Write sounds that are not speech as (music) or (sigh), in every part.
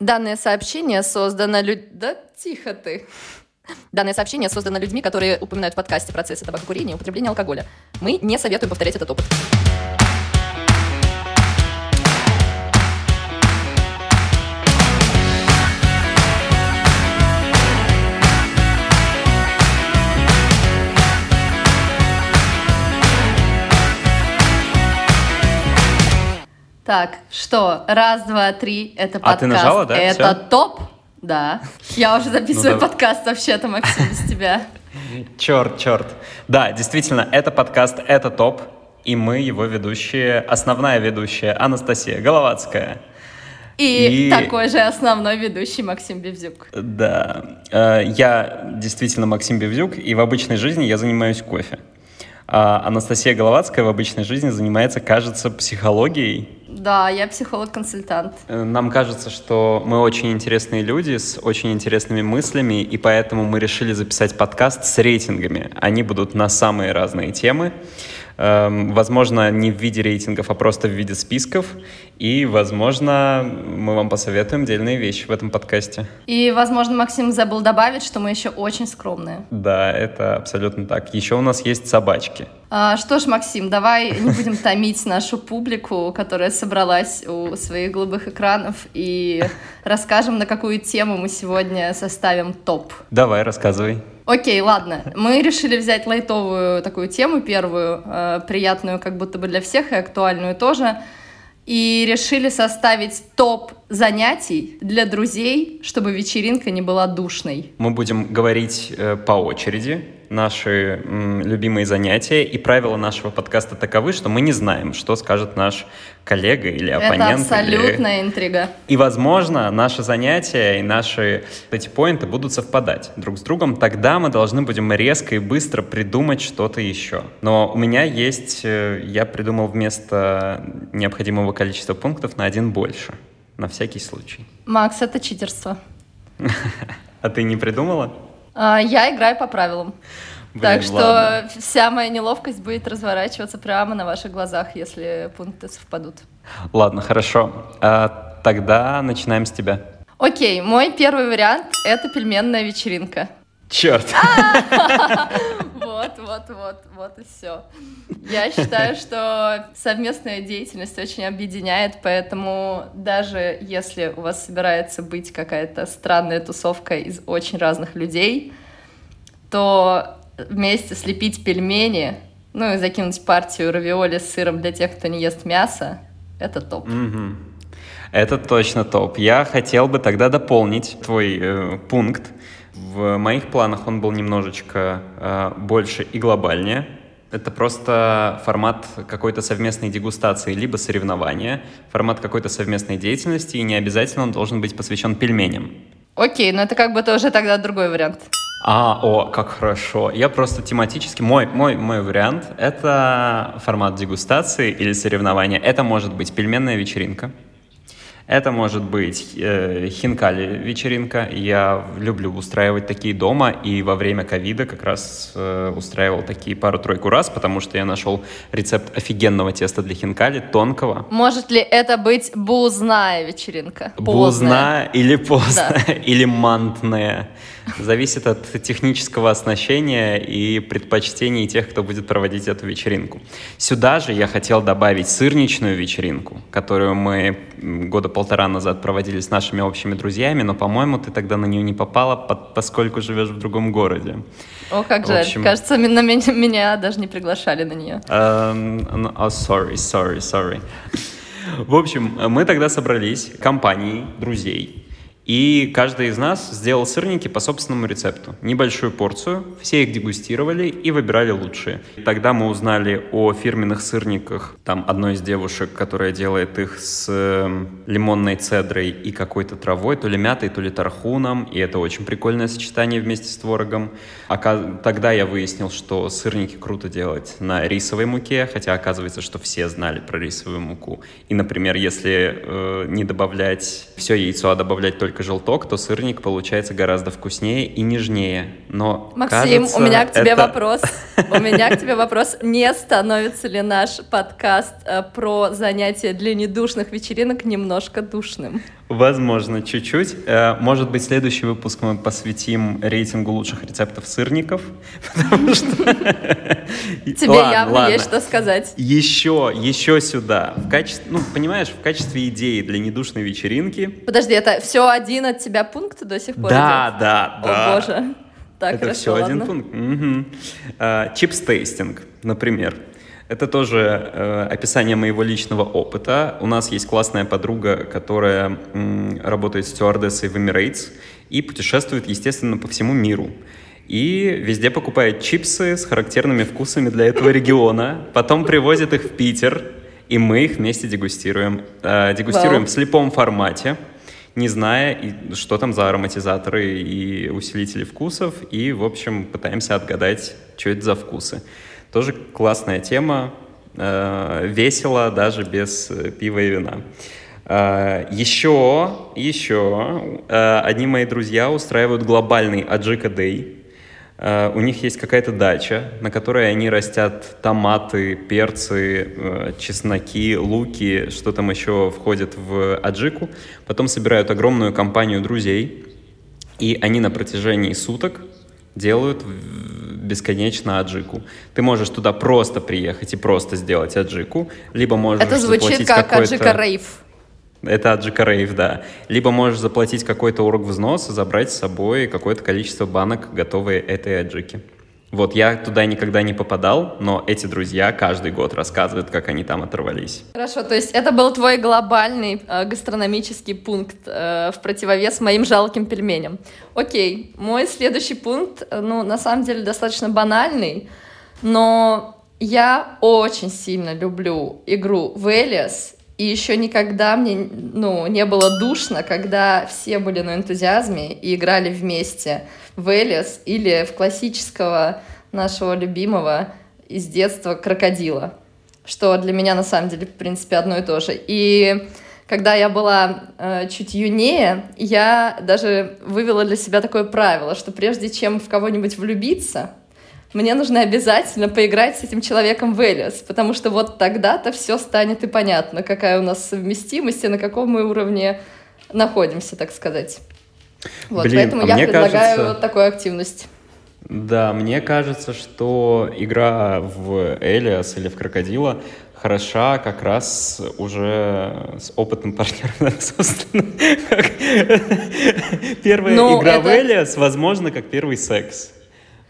Данное сообщение создано... Лю... Да тихо ты. Данное сообщение создано людьми, которые упоминают в подкасте процессы табакокурения и употребления алкоголя. Мы не советуем повторять этот опыт. Так, что? Раз, два, три. Это подкаст. А ты нажала, да? Это Всё? топ. Да. Я уже записываю Ну, подкаст вообще-то, Максим, без тебя. Черт, черт. Да, действительно, это подкаст «Это топ», и мы его ведущие, основная ведущая Анастасия Головацкая. И, И- такой же основной ведущий Максим Бевзюк. Да, э, я действительно Максим Бевзюк, и в обычной жизни я занимаюсь кофе. А Анастасия Головацкая в обычной жизни занимается, кажется, психологией. Да, я психолог-консультант. Э, Нам кажется, что мы очень интересные люди с очень интересными мыслями, и поэтому мы решили записать подкаст с рейтингами. Они будут на самые разные темы. Эм, Возможно, не в виде рейтингов, а просто в виде списков. И, возможно, мы вам посоветуем дельные вещи в этом подкасте. И, возможно, Максим забыл добавить, что мы еще очень скромные. Да, это абсолютно так. Еще у нас есть собачки. А, что ж, Максим, давай не будем томить нашу публику, которая собралась у своих голубых экранов, и (laughs) расскажем, на какую тему мы сегодня составим топ. Давай, рассказывай. Окей, ладно. Мы решили взять лайтовую такую тему, первую, э, приятную как будто бы для всех и актуальную тоже. И решили составить топ занятий для друзей, чтобы вечеринка не была душной. Мы будем говорить э, по очереди наши м, любимые занятия, и правила нашего подкаста таковы, что мы не знаем, что скажет наш коллега или оппонент. Это или- абсолютная интрига. И, возможно, наши занятия и наши эти поинты будут совпадать друг с другом. Тогда мы должны будем резко и быстро придумать что-то еще. Но у меня есть... э, Я придумал вместо необходимого количества пунктов на один больше. На всякий случай. Макс, это читерство. (laughs) А ты не придумала? А, Я играю по правилам. Блин, так что ладно. вся моя неловкость будет разворачиваться прямо на ваших глазах, если пункты совпадут. Ладно, хорошо. А, тогда начинаем с тебя. Окей, мой первый вариант — это пельменная вечеринка. Черт! (laughs) Вот, вот, вот, вот и все. Я считаю, что совместная деятельность очень объединяет, поэтому даже если у вас собирается быть какая-то странная тусовка из очень разных людей, то вместе слепить пельмени, ну и закинуть партию равиоли с сыром для тех, кто не ест мясо, это топ. Мгм. Это точно топ. Я хотел бы тогда дополнить твой э, пункт. В моих планах он был немножечко э, больше и глобальнее. Это просто формат какой-то совместной дегустации, либо соревнования, формат какой-то совместной деятельности, и не обязательно он должен быть посвящен пельменям. Окей, но это как бы тоже тогда другой вариант. А, о, как хорошо. Я просто тематически... Мой, мой, мой вариант — это формат дегустации или соревнования. Это может быть пельменная вечеринка. Это может быть э, хинкали вечеринка. Я люблю устраивать такие дома, и во время ковида как раз э, устраивал такие пару-тройку раз, потому что я нашел рецепт офигенного теста для хинкали, тонкого. Может ли это быть бузная вечеринка? Поздная. Бузна или поздно, (laughs) или мантная. Зависит от технического оснащения и предпочтений тех, кто будет проводить эту вечеринку. Сюда же я хотел добавить сырничную вечеринку, которую мы года полтора назад проводили с нашими общими друзьями, но, по-моему, ты тогда на нее не попала, по- поскольку живешь в другом городе. О, как В жаль. общем- Кажется, на меня, меня даже не приглашали на нее. Ну, oh, sorry, sorry, sorry. В общем, мы тогда собрались компанией друзей, и каждый из нас сделал сырники по собственному рецепту. Небольшую порцию, все их дегустировали и выбирали лучшие. Тогда мы узнали о фирменных сырниках, там одной из девушек, которая делает их с эм, лимонной цедрой и какой-то травой, то ли мятой, то ли тархуном, и это очень прикольное сочетание вместе с творогом. Ока- Тогда я выяснил, что сырники круто делать на рисовой муке, хотя оказывается, что все знали про рисовую муку. И, например, если э, не добавлять все яйцо, а добавлять только желток, то сырник получается гораздо вкуснее и нежнее. Но Максим, кажется, у меня к тебе это- вопрос. У меня к тебе вопрос. Не становится ли наш подкаст э, про занятия для недушных вечеринок немножко душным? Возможно, чуть-чуть. Э, может быть, следующий выпуск мы посвятим рейтингу лучших рецептов сырников, (laughs) потому что... Тебе явно есть что сказать. Еще, еще сюда. В качестве, ну, понимаешь, в качестве идеи для недушной вечеринки. Подожди, это все один от тебя пункт до сих пор Да, да, да. О, боже. Так, это все один пункт. Chips-tasting, например. Это тоже э, описание моего личного опыта. У нас есть классная подруга, которая м, работает стюардессой в Emirates и путешествует, естественно, по всему миру. И везде покупает чипсы с характерными вкусами для этого региона, потом привозит их в Питер, и мы их вместе дегустируем. Э, дегустируем wow. в слепом формате, не зная, что там за ароматизаторы и усилители вкусов, и, в общем, пытаемся отгадать, что это за вкусы. Тоже классная тема, э, весело даже без э, пива и вина. Э, еще, еще одни мои друзья устраивают глобальный Аджика Дэй. У них есть какая-то дача, на которой они растят томаты, перцы, чесноки, луки, что там еще входит в аджику. Потом собирают огромную компанию друзей, и они на протяжении суток делают бесконечно аджику. Ты можешь туда просто приехать и просто сделать аджику, либо можешь Это звучит как аджика рейв. Это аджика рейв, да. Либо можешь заплатить какой-то урок взноса, забрать с собой какое-то количество банок готовой этой аджики. Вот, я туда никогда не попадал, но эти друзья каждый год рассказывают, как они там оторвались. Хорошо, то есть это был твой глобальный э, гастрономический пункт э, в противовес моим жалким пельменям. Окей, мой следующий пункт, э, ну, на самом деле достаточно банальный, но я очень сильно люблю игру в Элиас, и еще никогда мне ну, не было душно, когда все были на энтузиазме и играли вместе в Элис или в классического нашего любимого из детства крокодила, что для меня на самом деле, в принципе, одно и то же. И когда я была э, чуть юнее, я даже вывела для себя такое правило, что прежде чем в кого-нибудь влюбиться, мне нужно обязательно поиграть с этим человеком в Элиас, потому что вот тогда-то все станет и понятно, какая у нас совместимость и на каком мы уровне находимся, так сказать. Вот, Блин, поэтому а я предлагаю кажется... такую активность. Да, мне кажется, что игра в Элиас или в Крокодила хороша как раз уже с опытным партнером, (laughs) собственно. (laughs) Первая ну, игра в Элиас, возможно, как первый секс.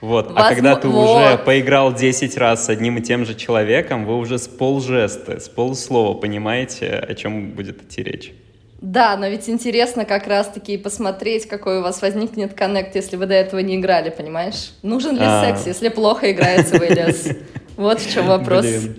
Вот. Возможно, а когда ты вот. уже поиграл 10 раз с одним и тем же человеком, вы уже с полжеста, с полуслова понимаете, о чем будет идти речь. Да, но ведь интересно как раз-таки посмотреть, какой у вас возникнет коннект, если вы до этого не играли, понимаешь? Нужен ли а... секс, если плохо играется в Элиас? (laughs) Вот в чем вопрос. Блин.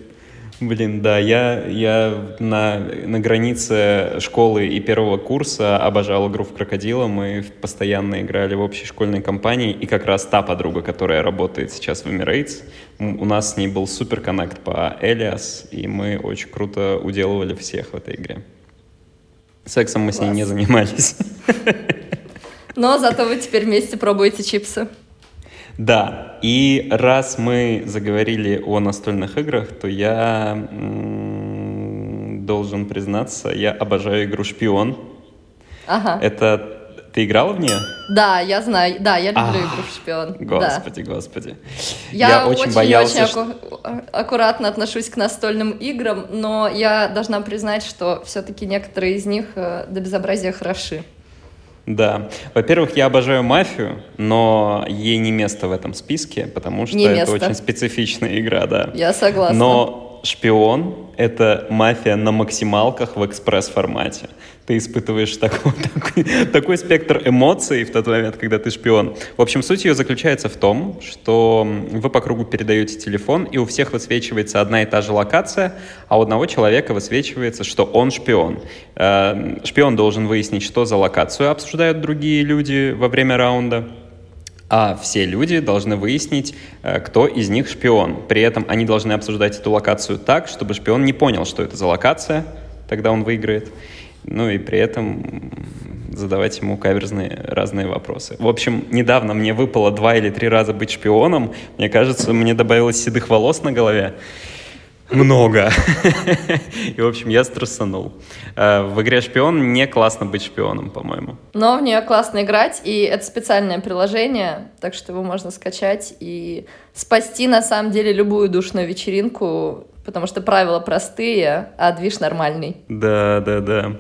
Блин, да, я, я на, на границе школы и первого курса обожал игру в крокодила. Мы постоянно играли в общей школьной компании. И как раз та подруга, которая работает сейчас в Emirates, у нас с ней был супер коннект по Элиас, и мы очень круто уделывали всех в этой игре. Сексом мы Класс. с ней не занимались. (laughs) Но зато вы теперь вместе пробуете чипсы. Да, и раз мы заговорили о настольных играх, то я должен признаться, я обожаю игру «Шпион». Ага. Это ты играла в нее? Да, я знаю. Да, я люблю а, игру в шпион. Господи, да. господи. Я, я очень, очень боялся. Очень аку- аккуратно отношусь к настольным играм, но я должна признать, что все-таки некоторые из них э, до безобразия хороши. Да. Во-первых, я обожаю мафию, но ей не место в этом списке, потому что не это место. очень специфичная игра, да. Я согласна. Но шпион — это мафия на максималках в экспресс-формате ты испытываешь такой, (laughs) такой, такой спектр эмоций в тот момент, когда ты шпион. В общем, суть ее заключается в том, что вы по кругу передаете телефон, и у всех высвечивается одна и та же локация, а у одного человека высвечивается, что он шпион. Э, шпион должен выяснить, что за локацию обсуждают другие люди во время раунда. А все люди должны выяснить, э, кто из них шпион. При этом они должны обсуждать эту локацию так, чтобы шпион не понял, что это за локация, тогда он выиграет ну и при этом задавать ему каверзные разные вопросы. В общем, недавно мне выпало два или три раза быть шпионом. Мне кажется, мне добавилось седых волос на голове. Много. (laughs) И, в общем, я стрессанул. Э, в игре «Шпион» не классно быть шпионом, по-моему. Но в нее классно играть, и это специальное приложение, так что его можно скачать и спасти, на самом деле, любую душную вечеринку, потому что правила простые, а движ нормальный. Да, да, да.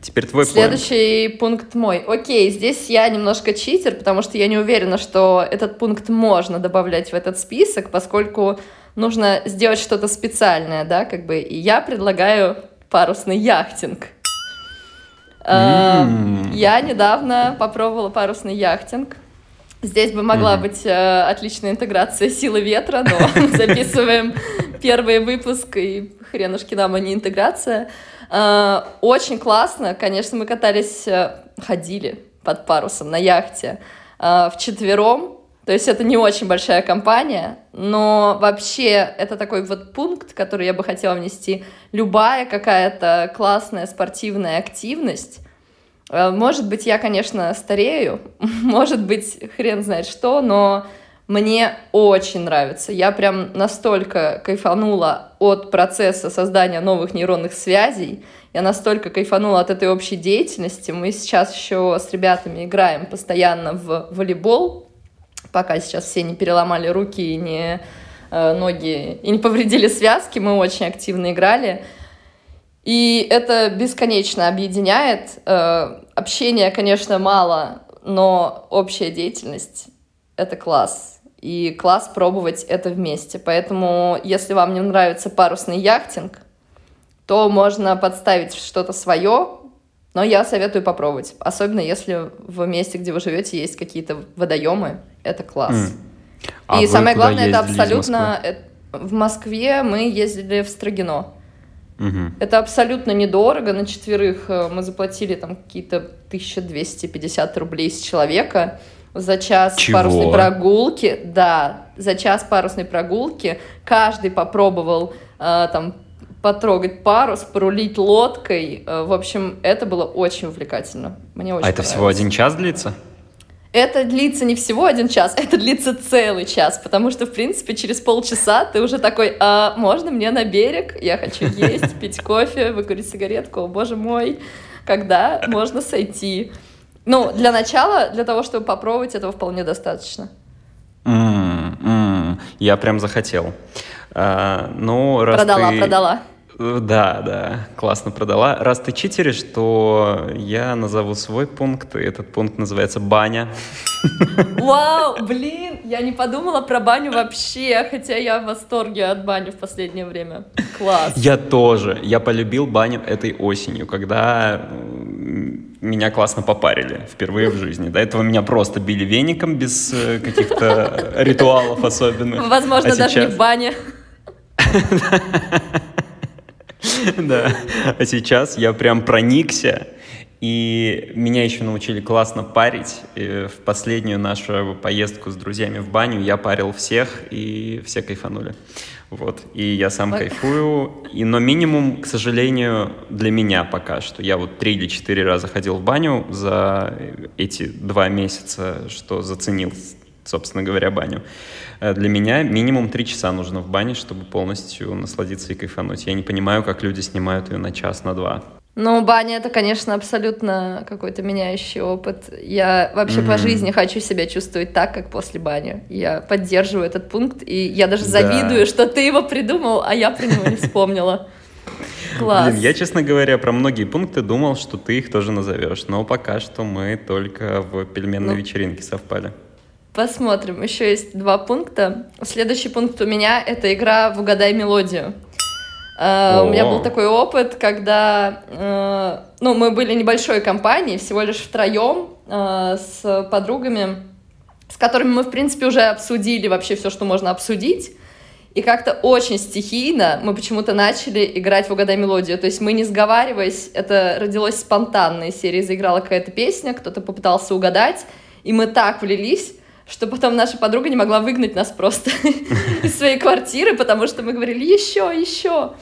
Теперь твой Следующий point. пункт мой. Окей, здесь я немножко читер, потому что я не уверена, что этот пункт можно добавлять в этот список, поскольку нужно сделать что-то специальное, да, как бы. И я предлагаю парусный яхтинг. Mm. Я недавно попробовала парусный яхтинг. Здесь бы могла mm-hmm. быть э, отличная интеграция силы ветра, но (laughs) (laughs) записываем первый выпуск, и хренушки нам, а не интеграция. Э, очень классно. Конечно, мы катались, э, ходили под парусом на яхте э, в четвером. То есть это не очень большая компания, но вообще это такой вот пункт, который я бы хотела внести. Любая какая-то классная спортивная активность, может быть, я, конечно, старею, (laughs) может быть, хрен знает что, но мне очень нравится. Я прям настолько кайфанула от процесса создания новых нейронных связей. Я настолько кайфанула от этой общей деятельности. Мы сейчас еще с ребятами играем постоянно в волейбол, пока сейчас все не переломали руки и не э, ноги и не повредили связки. Мы очень активно играли. И это бесконечно объединяет. Э, общения, конечно, мало, но общая деятельность — это класс и класс пробовать это вместе. Поэтому, если вам не нравится парусный яхтинг, то можно подставить что-то свое, но я советую попробовать. Особенно если в месте, где вы живете, есть какие-то водоемы. Это класс. Mm. А и самое главное, это абсолютно... В Москве мы ездили в Строгино. Угу. Это абсолютно недорого. На четверых э, мы заплатили там какие-то 1250 рублей с человека за час Чего? парусной прогулки, да, за час парусной прогулки каждый попробовал э, там потрогать парус, порулить лодкой. Э, в общем, это было очень увлекательно. Мне очень А это всего один час длится? Это длится не всего один час, (laughs) это длится целый час, потому что, в принципе, через полчаса ты уже такой, а можно мне на берег? Я хочу есть, (laughs) пить кофе, выкурить сигаретку, о боже мой, когда можно сойти? Ну, для начала, для того, чтобы попробовать, этого вполне достаточно. Mm, я прям захотел. А, ну, раз продала, ты... продала. Да, да, классно продала. Раз ты читеришь, то я назову свой пункт, и этот пункт называется баня. Вау, блин, я не подумала про баню вообще, хотя я в восторге от бани в последнее время. Класс. Я тоже. Я полюбил баню этой осенью, когда меня классно попарили впервые в жизни. До этого меня просто били веником без э, каких-то (laughs) ритуалов особенных. Возможно, а даже сейчас... не в бане. (laughs) Да. А сейчас я прям проникся, и меня еще научили классно парить. И в последнюю нашу поездку с друзьями в баню я парил всех, и все кайфанули. Вот. И я сам Ой. кайфую. И, но минимум, к сожалению, для меня пока что. Я вот три или четыре раза ходил в баню за эти два месяца, что заценил, собственно говоря, баню. Э, для меня минимум три часа нужно в бане, чтобы полностью насладиться и кайфануть. Я не понимаю, как люди снимают ее на час, на два. Ну, баня это, конечно, абсолютно какой-то меняющий опыт. Я вообще mm-hmm. по жизни хочу себя чувствовать так, как после бани. Я поддерживаю этот пункт, и я даже завидую, да. что ты его придумал, а я про него не вспомнила. (laughs) Класс. Блин, я, честно говоря, про многие пункты думал, что ты их тоже назовешь, но пока что мы только в пельменной ну, вечеринке совпали. Посмотрим. Еще есть два пункта. Следующий пункт у меня — это игра в «Угадай мелодию». Uh, у меня был такой опыт, когда uh, ну, мы были небольшой компанией, всего лишь втроем uh, с подругами, с которыми мы, в принципе, уже обсудили вообще все, что можно обсудить. И как-то очень стихийно мы почему-то начали играть в «Угадай мелодию». То есть мы, не сговариваясь, это родилось спонтанно. Из серии заиграла какая-то песня, кто-то попытался угадать, и мы так влились, что потом наша подруга не могла выгнать нас просто (laughs) из своей квартиры, потому что мы говорили еще, еще.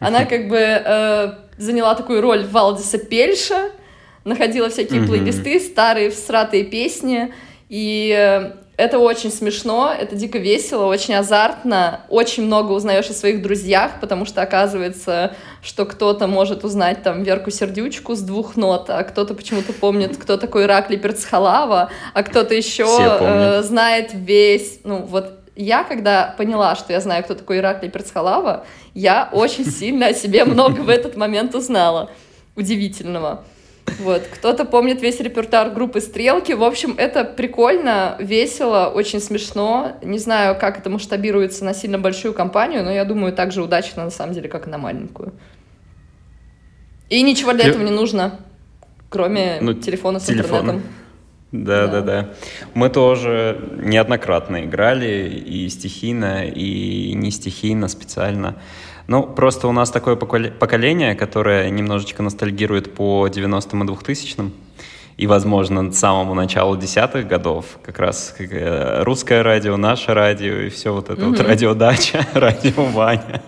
Она как бы э, заняла такую роль Валдиса Пельша, находила всякие плейлисты, старые всратые песни, и э, Это очень смешно, это дико весело, очень азартно, очень много узнаешь о своих друзьях, потому что оказывается, что кто-то может узнать там Верку Сердючку с двух нот, а кто-то почему-то помнит, кто такой Ираклий Перцхалава, а кто-то еще э, знает весь, ну вот я, когда поняла, что я знаю, кто такой Ираклий Перцхалава, я очень сильно о себе много в этот момент узнала. Удивительного. Вот. Кто-то помнит весь репертуар группы «Стрелки». В общем, это прикольно, весело, очень смешно. Не знаю, как это масштабируется на сильно большую компанию, но я думаю, так же удачно, на самом деле, как и на маленькую. И ничего для этого не нужно, кроме ну, телефона с телефона. интернетом. Да, да, да, да. Мы тоже неоднократно играли и стихийно, и не стихийно, специально. Ну, просто у нас такое поколение, которое немножечко ностальгирует по 90-м и 2000-м. И, возможно, самому началу десятых годов как раз э, русское радио, наше радио и все вот это mm-hmm. вот радиодача, (laughs) радио Ваня.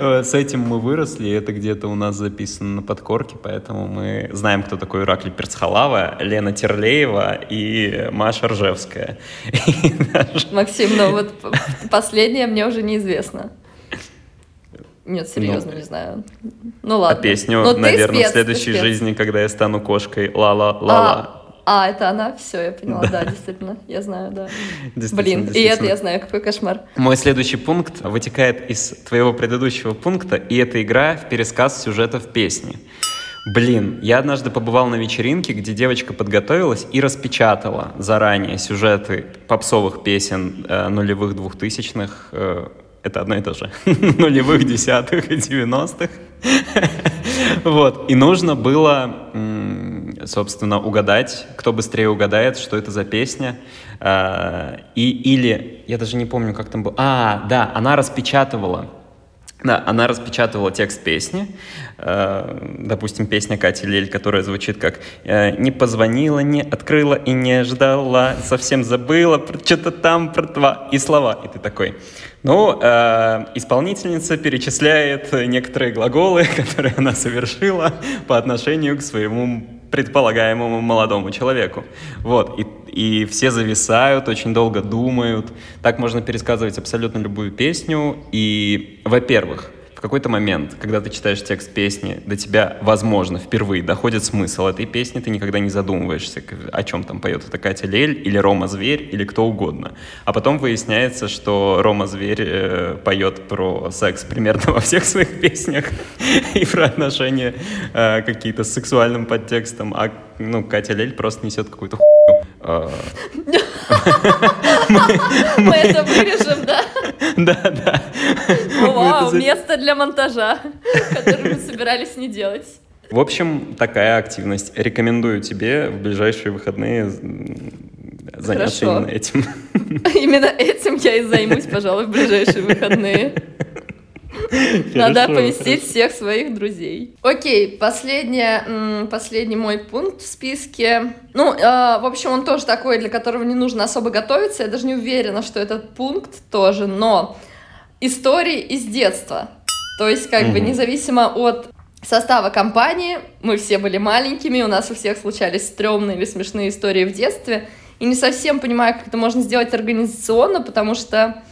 С этим мы выросли, это где-то у нас записано на подкорке, поэтому мы знаем, кто такой Ираклий Перцхалава, Лена Терлеева и Маша Ржевская. (laughs) Максим, ну вот последнее мне уже неизвестно. Нет, серьезно, ну, не знаю. Ну ладно. А песню, Но наверное, спец, в следующей жизни, когда я стану кошкой, ла-ла-ла-ла. А, а, это она? Все, я поняла, да, да действительно, я знаю, да. Блин, и это я знаю, какой кошмар. Мой следующий пункт вытекает из твоего предыдущего пункта, и это игра в пересказ сюжетов песни. Блин, я однажды побывал на вечеринке, где девочка подготовилась и распечатала заранее сюжеты попсовых песен э, нулевых двухтысячных э, это одно и то же. (laughs) Нулевых, десятых и девяностых. (laughs) Вот. И нужно было, собственно, угадать, кто быстрее угадает, что это за песня. А, и, или, я даже не помню, как там было. А, да, она распечатывала да, она распечатывала текст песни, э, допустим, песня Кати Лель, которая звучит как э, «Не позвонила, не открыла и не ждала, совсем забыла, что-то там про два» и слова. И ты такой, ну, э, исполнительница перечисляет некоторые глаголы, (laughs) которые она совершила по отношению к своему предполагаемому молодому человеку. Вот, и, и все зависают, очень долго думают. Так можно пересказывать абсолютно любую песню. И, во-первых, какой-то момент, когда ты читаешь текст песни, до тебя, возможно, впервые доходит смысл этой песни, ты никогда не задумываешься, о чем там поет это Катя Лель или Рома Зверь или кто угодно. А потом выясняется, что Рома Зверь э, поет про секс примерно (laughs) во всех своих песнях и про отношения э, какие-то с сексуальным подтекстом, а ну, Катя Лель просто несет какую-то хуйню. А. (laughs) Мы это вырежем, да? (laughs) Да, да. Вау, место для монтажа, (laughs) который мы собирались не делать. В общем, такая активность. Рекомендую тебе в ближайшие выходные заняться Хорошо. именно этим. (laughs) Именно этим я и займусь, пожалуй, в ближайшие выходные. Надо оповестить всех своих друзей. Окей, последний, последний мой пункт в списке. Ну, э, в общем, он тоже такой, для которого не нужно особо готовиться. Я даже не уверена, что этот пункт тоже, но истории из детства. То есть, как бы, независимо от состава компании, мы все были маленькими, у нас у всех случались стрёмные или смешные истории в детстве, и не совсем понимаю, как это можно сделать организационно, потому что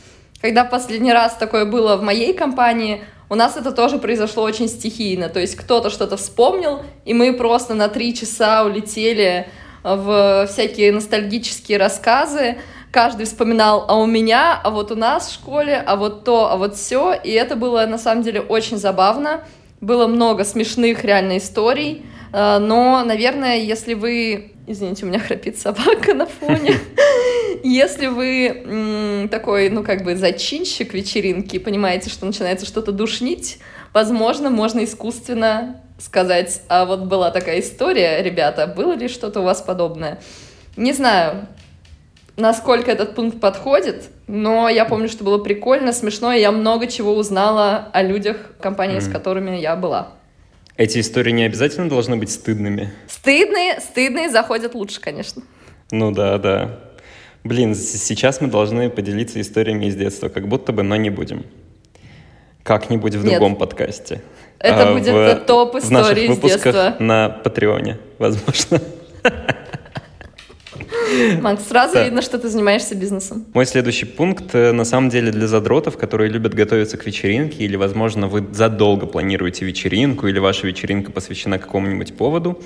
когда последний раз такое было в моей компании, у нас это тоже произошло очень стихийно. То есть кто-то что-то вспомнил, и мы просто на три часа улетели в всякие ностальгические рассказы. Каждый вспоминал, а у меня, а вот у нас в школе, а вот то, а вот все. И это было на самом деле очень забавно. Было много смешных реально историй. Э, но, наверное, если вы Извините, у меня храпит собака на фоне. (laughs) Если вы такой, ну, как бы зачинщик вечеринки понимаете, что начинается что-то душнить, возможно, можно искусственно сказать, а вот была такая история, ребята, было ли что-то у вас подобное? Не знаю, насколько этот пункт подходит, но я помню, что было прикольно, смешно, и я много чего узнала о людях, компании, mm. с которыми я была. Эти истории не обязательно должны быть стыдными. Стыдные, стыдные заходят лучше, конечно. Ну да, да. Блин, сейчас мы должны поделиться историями из детства, как будто бы, но не будем. Как-нибудь в Нет. другом подкасте. Это а, будет в, топ истории из детства. на Патреоне, возможно. Макс, сразу видно, что ты занимаешься бизнесом. Мой следующий пункт, э, на самом деле, для задротов, которые любят готовиться к вечеринке, или, возможно, вы задолго планируете вечеринку, или ваша вечеринка посвящена какому-нибудь поводу,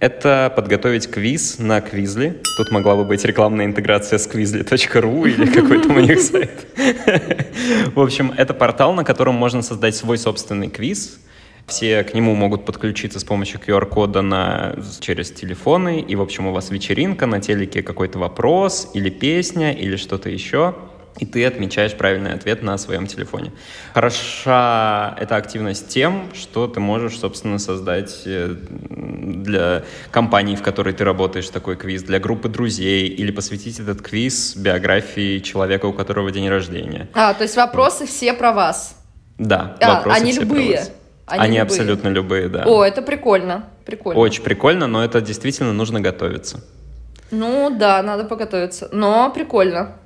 это подготовить квиз на Квизли. Тут могла бы быть рекламная интеграция с quizly.ru или какой-то у них (laughs) сайт. В общем, это портал, на котором можно создать свой собственный квиз. Все к нему могут подключиться с помощью QR-кода на, через телефоны. И, в общем, у вас вечеринка, на телеке какой-то вопрос или песня или что-то еще и ты отмечаешь правильный ответ на своем телефоне. Хороша эта активность тем, что ты можешь, собственно, создать э, для компании, в которой ты работаешь, такой квиз, для группы друзей, или посвятить этот квиз биографии человека, у которого день рождения. А, то есть вопросы все про вас? Да, а, вопросы они все любые? про вас. Они, они любые. абсолютно любые, да. О, это прикольно, прикольно. Очень прикольно, но это действительно нужно готовиться. Ну да, надо поготовиться, но прикольно.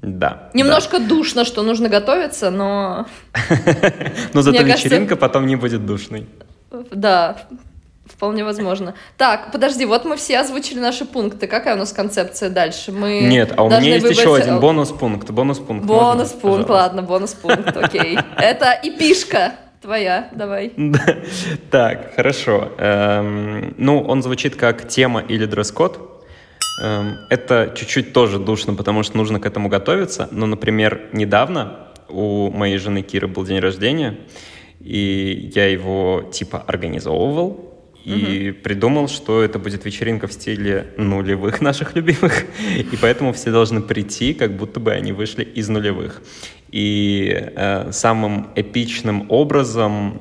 Да. Немножко да. душно, что нужно готовиться, но... (laughs) Но зато вечеринка потом не будет душной. Да, Вполне возможно. Так, подожди, вот мы все озвучили наши пункты. Какая у нас концепция дальше? Мы Нет, а у меня есть еще один бонус-пункт. Бонус-пункт. Бонус-пункт, ладно, бонус-пункт, окей. Это и пишка твоя, давай. (laughs) Так, хорошо. Эм, ну, он звучит как тема или дресс-код. Эм, это чуть-чуть тоже душно, потому что нужно к этому готовиться. Но, например, недавно у моей жены Киры был день рождения, и я его типа организовывал, и угу. придумал, что это будет вечеринка в стиле нулевых наших любимых, (laughs) и поэтому все должны прийти, как будто бы они вышли из нулевых. И э, самым эпичным образом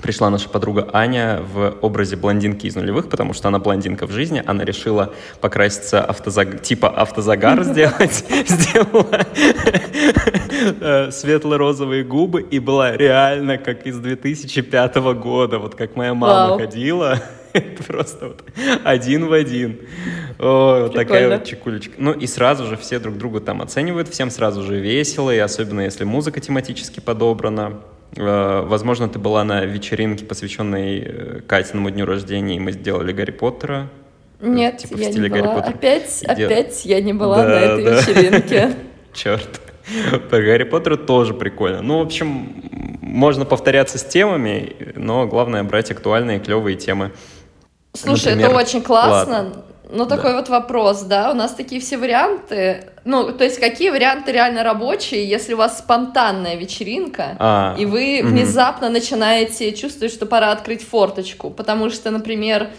пришла наша подруга Аня в образе блондинки из нулевых, потому что она блондинка в жизни, она решила покраситься автозаг... типа автозагар (laughs) сделать, сделала э, светло-розовые губы и была реально как из 2005 года, вот как моя мама ходила. (laughs) Просто вот один в один. О, такая вот чекулечка. Ну и сразу же все друг друга там оценивают, всем сразу же весело, и особенно если музыка тематически подобрана. Э, возможно, ты была на вечеринке, посвященной э, Катиному дню рождения, и мы сделали Гарри Поттера. Нет, типа я не была. Опять, опять я не была да, на этой да. вечеринке. (laughs) Черт. По Гарри Поттеру тоже прикольно. Ну, в общем, можно повторяться с темами, но главное брать актуальные, клевые темы. Слушай, Например, это очень классно. Ладно. Ну, такой да. вот вопрос, да, у нас такие все варианты. Ну, то есть, какие варианты реально рабочие, если у вас спонтанная вечеринка, а, и вы угу. внезапно начинаете чувствовать, что пора открыть форточку, потому что, например,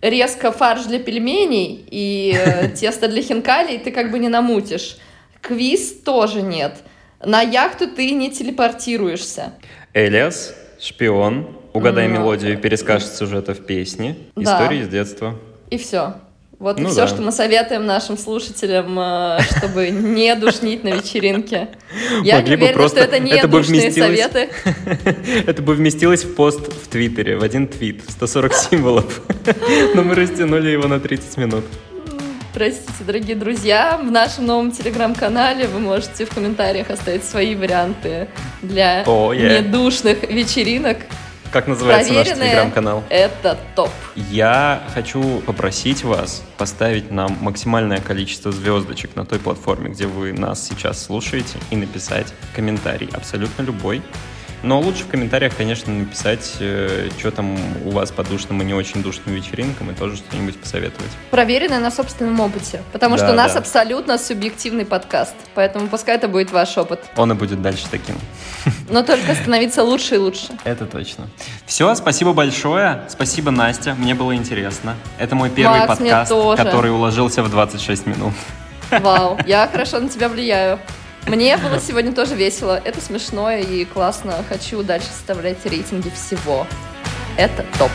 резко фарш для пельменей и э, (laughs) тесто для хинкалей ты как бы не намутишь. Квиз тоже нет. На яхту ты не телепортируешься. Элиас, шпион, угадай мелодию и перескажешь сюжета в песне. Истории с детства. И все. Вот ну, и все, да. что мы советуем нашим слушателям, э, чтобы (laughs) не душнить на вечеринке. Я Могли не уверена, что это не это душные советы. (laughs) Это бы вместилось в пост в Твиттере, в один твит, 140 символов. (laughs) Но мы растянули его на 30 минут. Простите, дорогие друзья, в нашем новом телеграм-канале вы можете в комментариях оставить свои варианты для oh, yeah. недушных вечеринок. Как называется наш телеграм-канал? Это топ. Я хочу попросить вас поставить нам максимальное количество звездочек на той платформе, где вы нас сейчас слушаете, и написать комментарий, абсолютно любой, но лучше в комментариях, конечно, написать, э, что там у вас по душным и не очень душным вечеринкам, и тоже что-нибудь посоветовать. Проверенное на собственном опыте, потому да, что у нас да. абсолютно субъективный подкаст, поэтому пускай это будет ваш опыт. Он и будет дальше таким. Но только становиться лучше и лучше. (laughs) Это точно. Все, спасибо большое. Спасибо, Настя. Мне было интересно. Это мой первый Макс, подкаст, который уложился в 26 минут. Вау, я хорошо на тебя влияю. Мне было сегодня тоже весело. Это смешно и классно. Хочу дальше составлять рейтинги всего. Это топ.